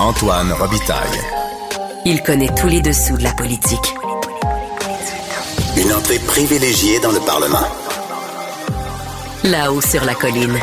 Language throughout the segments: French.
Antoine Robitaille. Il connaît tous les dessous de la politique. Une entrée privilégiée dans le Parlement. Là-haut sur la colline.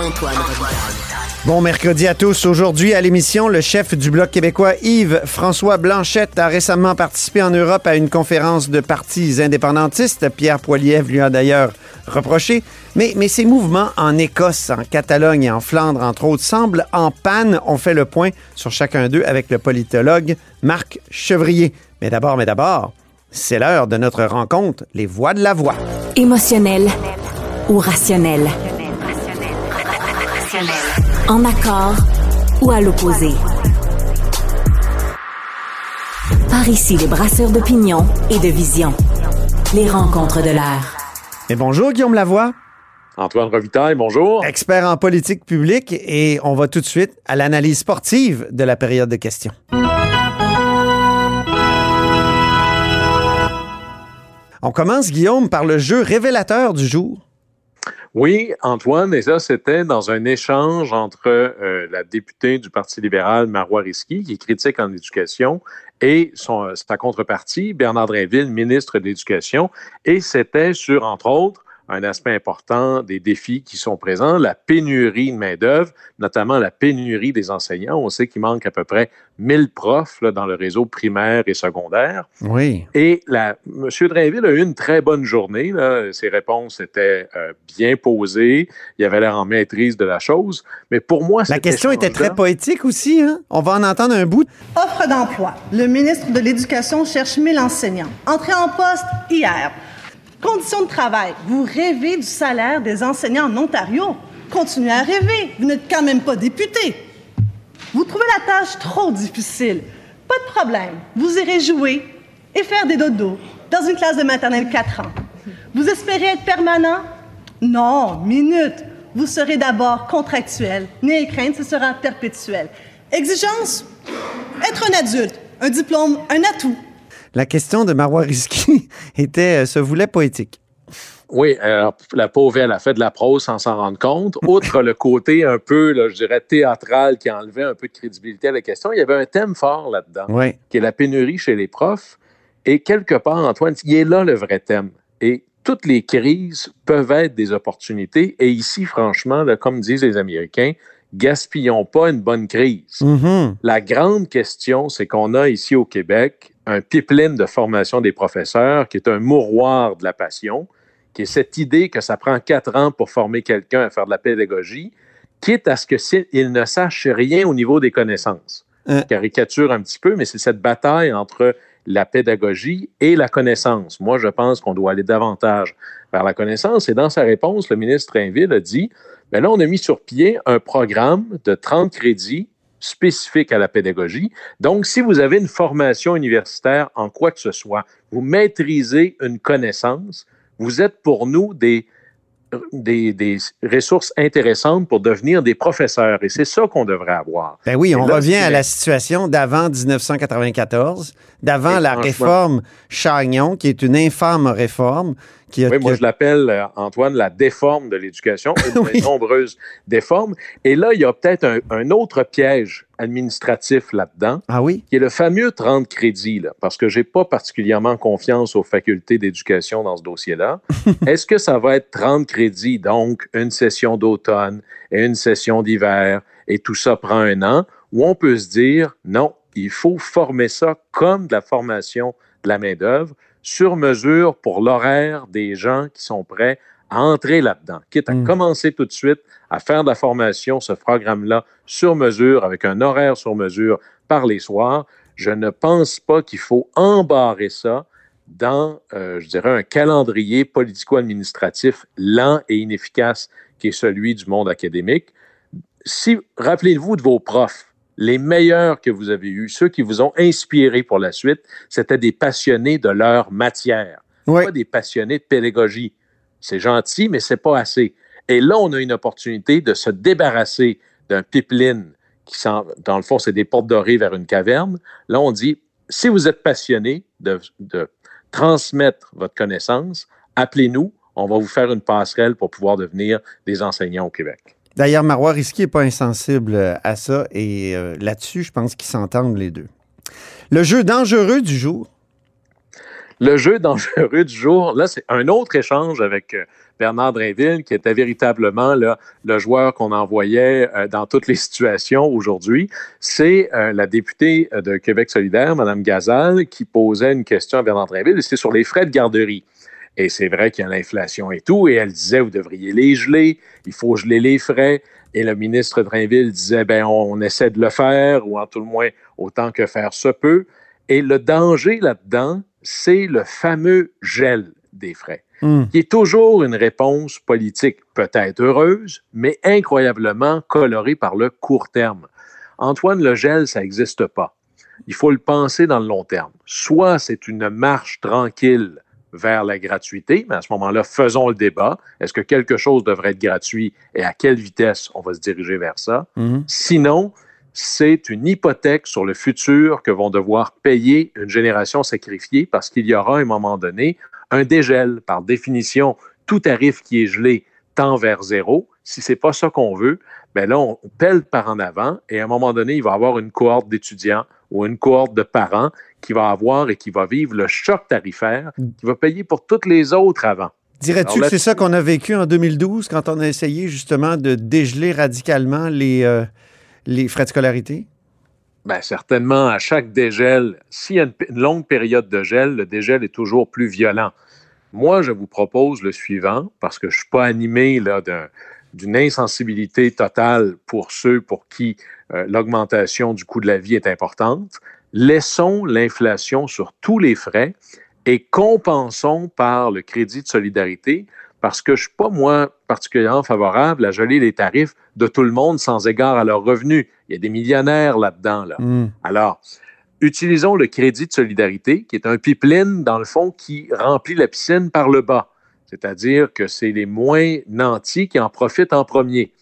Antoine Robitaille. Bon mercredi à tous. Aujourd'hui à l'émission, le chef du Bloc québécois Yves François Blanchette a récemment participé en Europe à une conférence de partis indépendantistes. Pierre Poilievre lui a d'ailleurs reproché. Mais, ces mouvements en Écosse, en Catalogne et en Flandre, entre autres, semblent en panne. On fait le point sur chacun d'eux avec le politologue Marc Chevrier. Mais d'abord, mais d'abord, c'est l'heure de notre rencontre, les voix de la voix. Émotionnel ou rationnel? En accord ou à l'opposé? Par ici, les brasseurs d'opinion et de vision. Les rencontres de l'air. Mais bonjour Guillaume Lavoie. Antoine Revitaille, bonjour. Expert en politique publique et on va tout de suite à l'analyse sportive de la période de questions. On commence, Guillaume, par le jeu révélateur du jour. Oui, Antoine, et ça, c'était dans un échange entre euh, la députée du Parti libéral, Marois Risky, qui critique en éducation, et sa contrepartie, Bernard Drinville, ministre de l'Éducation. Et c'était sur, entre autres, un aspect important des défis qui sont présents, la pénurie de main-d'œuvre, notamment la pénurie des enseignants. On sait qu'il manque à peu près 1000 profs là, dans le réseau primaire et secondaire. Oui. Et la, M. Drainville a eu une très bonne journée. Là. Ses réponses étaient euh, bien posées. Il avait l'air en maîtrise de la chose. Mais pour moi, La question était très poétique aussi. Hein? On va en entendre un bout. Offre d'emploi. Le ministre de l'Éducation cherche 1000 enseignants. Entrée en poste hier. Conditions de travail. Vous rêvez du salaire des enseignants en Ontario. Continuez à rêver. Vous n'êtes quand même pas député. Vous trouvez la tâche trop difficile. Pas de problème. Vous irez jouer et faire des dodos dans une classe de maternelle 4 ans. Vous espérez être permanent? Non, minute. Vous serez d'abord contractuel. N'ayez crainte, ce sera perpétuel. Exigence? Être un adulte. Un diplôme, un atout la question de Marois Risky était, euh, se voulait poétique. Oui, alors, la pauvre, elle a fait de la prose sans s'en rendre compte. Outre le côté un peu, là, je dirais, théâtral qui enlevait un peu de crédibilité à la question, il y avait un thème fort là-dedans, oui. qui est la pénurie chez les profs. Et quelque part, Antoine, il est là le vrai thème. Et toutes les crises peuvent être des opportunités. Et ici, franchement, là, comme disent les Américains, gaspillons pas une bonne crise. Mm-hmm. La grande question, c'est qu'on a ici au Québec un pipeline de formation des professeurs qui est un mouroir de la passion, qui est cette idée que ça prend quatre ans pour former quelqu'un à faire de la pédagogie, quitte à ce qu'il ne sache rien au niveau des connaissances. Euh. Caricature un petit peu, mais c'est cette bataille entre la pédagogie et la connaissance. Moi, je pense qu'on doit aller davantage vers la connaissance. Et dans sa réponse, le ministre Inville a dit, ben là, on a mis sur pied un programme de 30 crédits spécifique à la pédagogie. Donc, si vous avez une formation universitaire en quoi que ce soit, vous maîtrisez une connaissance, vous êtes pour nous des, des, des ressources intéressantes pour devenir des professeurs. Et c'est ça qu'on devrait avoir. Ben oui, on là, revient à la situation d'avant 1994, d'avant la réforme Chagnon, qui est une infâme réforme. Qui a, Oui, moi, qui a- je l'appelle, euh, Antoine, la déforme de l'éducation, une Oui. des nombreuses déformes. Et là, il y a peut-être un, un autre piège administratif là-dedans, Ah oui? qui est le fameux 30 crédits, là, parce que j'ai pas particulièrement confiance aux facultés d'éducation dans ce dossier-là. Est-ce que ça va être 30 crédits, donc une session d'automne et une session d'hiver, et tout ça prend un an, ou on peut se dire, non, il faut former ça comme de la formation de la main-d'œuvre, sur mesure pour l'horaire des gens qui sont prêts à entrer là-dedans, quitte à Mm. commencer tout de suite à faire de la formation, ce programme-là, sur mesure, avec un horaire sur mesure par les soirs. Je ne pense pas qu'il faut embarrer ça dans, euh, je dirais, un calendrier politico-administratif lent et inefficace qui est celui du monde académique. Si, rappelez-vous de vos profs, les meilleurs que vous avez eus, ceux qui vous ont inspiré pour la suite, c'était des passionnés de leur matière, Oui. pas des passionnés de pédagogie. C'est gentil, mais c'est pas assez. Et là, on a une opportunité de se débarrasser d'un pipeline qui, dans le fond, c'est des portes dorées vers une caverne. Là, on dit, si vous êtes passionné de, de transmettre votre connaissance, appelez-nous. On va vous faire une passerelle pour pouvoir devenir des enseignants au Québec. D'ailleurs, Marois Risky n'est pas insensible euh, à ça et euh, là-dessus, je pense qu'ils s'entendent les deux. Le jeu dangereux du jour. Le jeu dangereux du jour, là, c'est un autre échange avec euh, Bernard Drinville, qui était véritablement le joueur qu'on envoyait dans toutes les situations aujourd'hui. C'est la députée de Québec solidaire, Mme Gazal, qui posait une question à Bernard Drinville, et c'est sur les frais de garderie. Et c'est vrai qu'il y a l'inflation et tout, et elle disait, vous devriez les geler, il faut geler les frais. Et le ministre Drainville disait, ben on, essaie de le faire, ou en tout le moins autant que faire se peut. Et le danger là-dedans, c'est le fameux gel des frais, Hmm. qui est toujours une réponse politique peut-être heureuse, mais incroyablement colorée par le court terme. Antoine, le gel, ça n'existe pas. Il faut le penser dans le long terme. Soit c'est une marche tranquille vers la gratuité, mais à ce moment-là, faisons le débat. Est-ce que quelque chose devrait être gratuit et à quelle vitesse on va se diriger vers ça? Mhm. Sinon, c'est une hypothèque sur le futur que vont devoir payer une génération sacrifiée parce qu'il y aura à un moment donné un dégel. Par définition, tout tarif qui est gelé tend vers zéro. Si c'est pas ça qu'on veut, ben là, on pèle par en avant et à un moment donné, il va y avoir une cohorte d'étudiants ou une cohorte de parents qui va avoir et qui va vivre le choc tarifaire, qui va payer pour toutes les autres avant. Dirais-tu que c'est ça qu'on a vécu en 2012 quand on a essayé justement de dégeler radicalement les, euh, les frais de scolarité? Bien, certainement, à chaque dégel, s'il y a une, longue période de gel, le dégel est toujours plus violent. Moi, je vous propose le suivant, parce que je ne suis pas animé là, d'un- d'une insensibilité totale pour ceux pour qui euh, l'augmentation du coût de la vie est importante. Laissons l'inflation sur tous les frais et compensons par le crédit de solidarité, parce que je ne suis pas, moi, particulièrement favorable à geler les tarifs de tout le monde sans égard à leurs revenus. Il y a des millionnaires là-dedans. Là. Hmm. Alors, utilisons le crédit de solidarité, qui est un pipeline, dans le fond, qui remplit la piscine par le bas. C'est-à-dire que c'est les moins nantis qui en profitent en premier.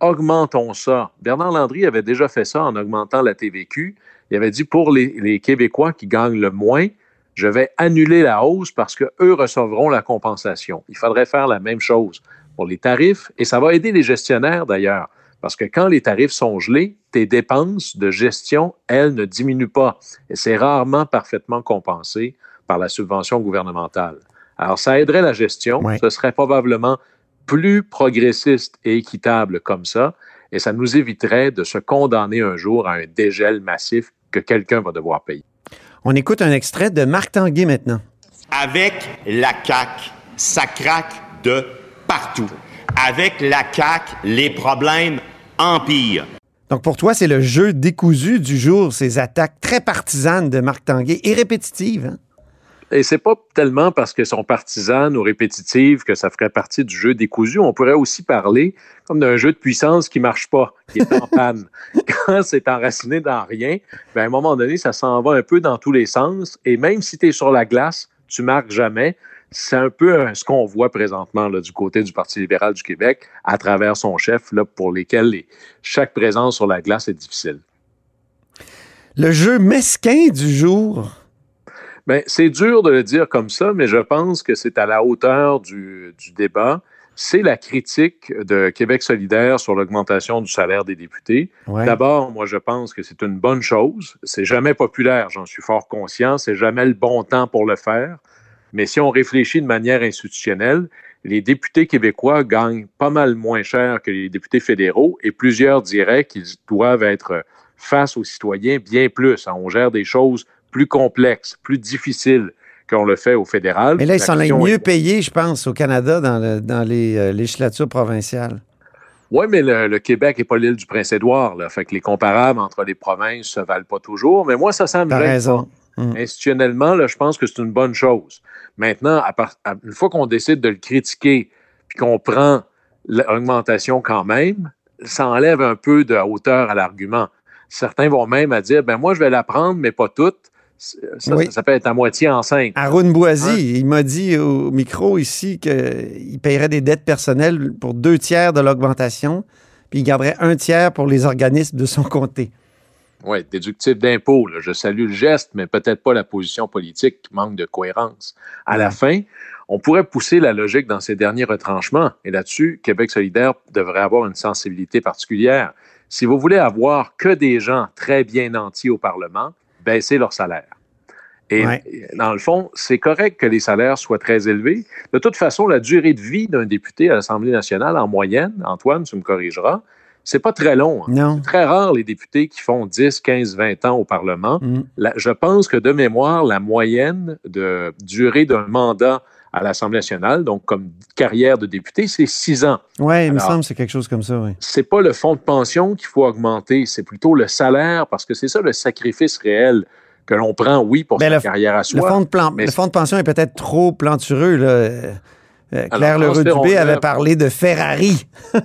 Augmentons ça. Bernard Landry avait déjà fait ça en augmentant la TVQ. Il avait dit pour les, les Québécois qui gagnent le moins, je vais annuler la hausse parce qu'eux recevront la compensation. Il faudrait faire la même chose pour les tarifs et ça va aider les gestionnaires d'ailleurs. Parce que quand les tarifs sont gelés, tes dépenses de gestion, elles, ne diminuent pas. Et c'est rarement parfaitement compensé par la subvention gouvernementale. Alors, ça aiderait la gestion. Ouais. Ce serait probablement plus progressiste et équitable comme ça. Et ça nous éviterait de se condamner un jour à un dégel massif que quelqu'un va devoir payer. On écoute un extrait de Marc Tanguay maintenant. Avec la CAQ, ça craque de partout. Avec la CAQ, les problèmes empirent. Donc pour toi, c'est le jeu décousu du jour, ces attaques très partisanes de Marc Tanguay et répétitives. hein? Et c'est pas tellement parce qu'elles sont partisanes ou répétitives que ça ferait partie du jeu décousu. On pourrait aussi parler comme d'un jeu de puissance qui marche pas, qui est en panne. Quand c'est enraciné dans rien, ben à un moment donné, ça s'en va un peu dans tous les sens. Et même si tu es sur la glace, tu marques jamais. C'est un peu ce qu'on voit présentement là, du côté du Parti libéral du Québec à travers son chef, là, pour lesquels les- chaque présence sur la glace est difficile. Le jeu mesquin du jour. Ben, c'est dur de le dire comme ça, mais je pense que c'est à la hauteur du, du débat. C'est la critique de Québec solidaire sur l'augmentation du salaire des députés. Ouais. D'abord, moi, je pense que c'est une bonne chose. C'est jamais populaire, j'en suis fort conscient. C'est jamais le bon temps pour le faire. Mais si on réfléchit de manière institutionnelle, les députés québécois gagnent pas mal moins cher que les députés fédéraux et plusieurs diraient qu'ils doivent être face aux citoyens bien plus. On gère des choses plus complexes, plus difficiles qu'on le fait au fédéral. Mais là, ils sont les mieux est- payés, je pense, au Canada dans, le- dans les euh, législatures provinciales. Oui, mais le, le Québec n'est pas l'île du Prince-Édouard. Fait que les comparables entre les provinces se valent pas toujours. Mais moi, ça, ça me T'as raison. Mm. Institutionnellement, là, je pense que c'est une bonne chose. Maintenant, à part- à- une fois qu'on décide de le critiquer puis qu'on prend l'augmentation quand même, ça enlève un peu de hauteur à l'argument. Certains vont même à dire, ben moi, je vais la prendre, mais pas toute. Ça, Oui. ça, ça peut être à moitié enceinte. Arun Boisy, il m'a dit au micro ici qu'il paierait des dettes personnelles pour deux tiers de l'augmentation, puis il garderait un tiers pour les organismes de son comté. Oui, déductible d'impôt. là. Je salue le geste, mais peut-être pas la position politique qui manque de cohérence. À la fin, on pourrait pousser la logique dans ces derniers retranchements. Et là-dessus, Québec solidaire devrait avoir une sensibilité particulière. Si vous voulez avoir que des gens très bien nantis au Parlement, baissez leur salaire. Et Ouais. dans le fond, c'est correct que les salaires soient très élevés. De toute façon, la durée de vie d'un député à l'Assemblée nationale, en moyenne, Antoine, tu me corrigeras, c'est pas très long. hein. Non. Très rare les députés qui font 10, 15, 20 ans au Parlement. Mm. La- je pense que de mémoire, la moyenne de durée d'un mandat à l'Assemblée nationale, donc comme carrière de député, c'est 6 ans. Ouais, il me semble que c'est quelque chose comme ça, oui. C'est pas le fonds de pension qu'il faut augmenter, c'est plutôt le salaire, parce que c'est ça le sacrifice réel que l'on prend, oui, pour Ben, sa le- carrière à Le soi. fonds, de plan- mais le fonds de pension est peut-être trop plantureux. Là. Euh, euh, Claire Leroux-Dubé avait parlé de Ferrari.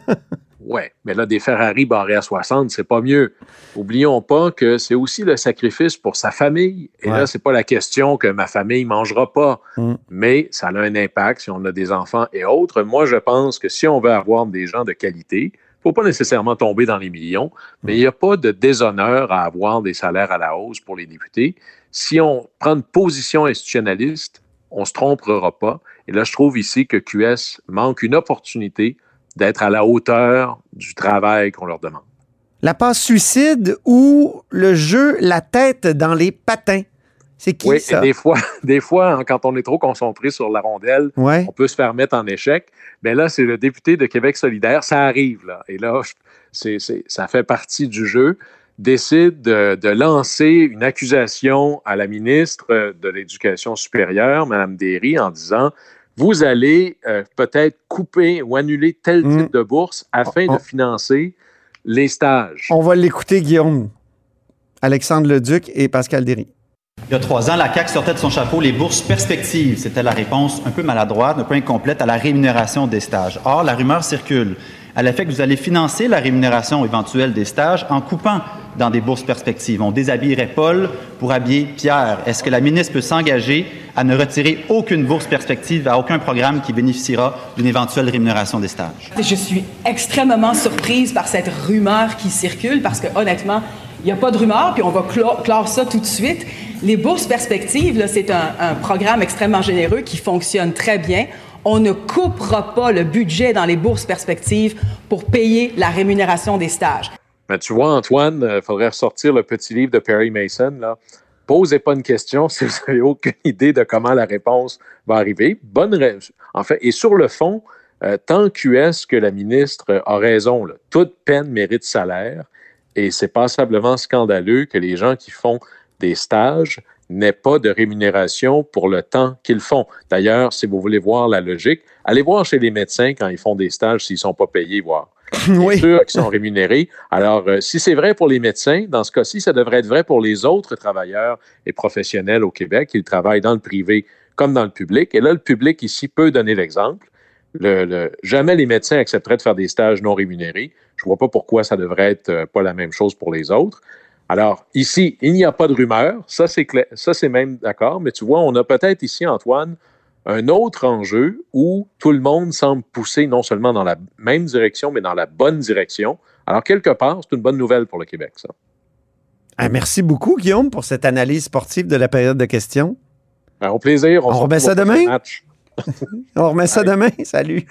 Oui, mais là, des Ferrari barrés à 60, c'est pas mieux. Oublions pas que c'est aussi le sacrifice pour sa famille. Et Ouais. là, c'est pas la question que ma famille mangera pas, Mm. mais ça a un impact si on a des enfants et autres. Moi, je pense que si on veut avoir des gens de qualité, faut pas nécessairement tomber dans les millions, mais il n'y a pas de déshonneur à avoir des salaires à la hausse pour les députés. Si on prend une position institutionnaliste, on se trompera pas. Et là, je trouve ici que QS manque une opportunité d'être à la hauteur du travail qu'on leur demande. La passe suicide ou le jeu La tête dans les patins? C'est qui oui, ça? et des fois, des fois, hein, quand on est trop concentré sur la rondelle, Ouais. on peut se faire mettre en échec. Mais là, c'est le député de Québec solidaire, ça arrive. Là. Et là, c'est- ça fait partie du jeu. Décide de, de lancer une accusation à la ministre de l'Éducation supérieure, Mme Derry, en disant Vous allez euh, peut-être couper ou annuler tel Mm. type de bourse afin Oh, oh. de financer les stages. On va l'écouter, Guillaume. Alexandre Leduc et Pascal Derry. Il y a trois ans, la CAQ sortait de son chapeau les bourses perspectives. C'était la réponse un peu maladroite, un peu incomplète à la rémunération des stages. Or, la rumeur circule à l'effet que vous allez financer la rémunération éventuelle des stages en coupant dans des bourses perspectives. On déshabillerait Paul pour habiller Pierre. Est-ce que la ministre peut s'engager à ne retirer aucune bourse perspective à aucun programme qui bénéficiera d'une éventuelle rémunération des stages? Je suis extrêmement surprise par cette rumeur qui circule parce que honnêtement, il n'y a pas de rumeur, puis on va clore, ça tout de suite. Les bourses perspectives, c'est un programme extrêmement généreux qui fonctionne très bien. On ne coupera pas le budget dans les bourses perspectives pour payer la rémunération des stages. Mais tu vois, Antoine, il faudrait ressortir le petit livre de Perry Mason. Là. Posez pas une question si vous n'avez aucune idée de comment la réponse va arriver. Bonne ré- En fait, et sur le fond, euh, tant QS que la ministre a raison, toute peine mérite salaire. Et c'est passablement scandaleux que les gens qui font des stages n'aient pas de rémunération pour le temps qu'ils font. D'ailleurs, si vous voulez voir la logique, allez voir chez les médecins quand ils font des stages s'ils ne sont pas payés, voir. Oui. sûr qu'ils sont rémunérés. Alors, euh, si c'est vrai pour les médecins, dans ce cas-ci, ça devrait être vrai pour les autres travailleurs et professionnels au Québec. Ils travaillent dans le privé comme dans le public. Et là, le public ici peut donner l'exemple. Le- le- jamais les médecins accepteraient de faire des stages non rémunérés. Je ne vois pas pourquoi ça devrait être euh, pas la même chose pour les autres. Alors, ici, il n'y a pas de rumeur. Ça, c'est clair. Ça, c'est même d'accord. Mais tu vois, on a peut-être ici, Antoine, un autre enjeu où tout le monde semble pousser non seulement dans la même direction, mais dans la bonne direction. Alors, quelque part, c'est une bonne nouvelle pour le Québec, ça. Ah, merci beaucoup, Guillaume, pour cette analyse sportive de la période de questions. Alors, au plaisir. On remet ça demain? On remet ça demain? Salut.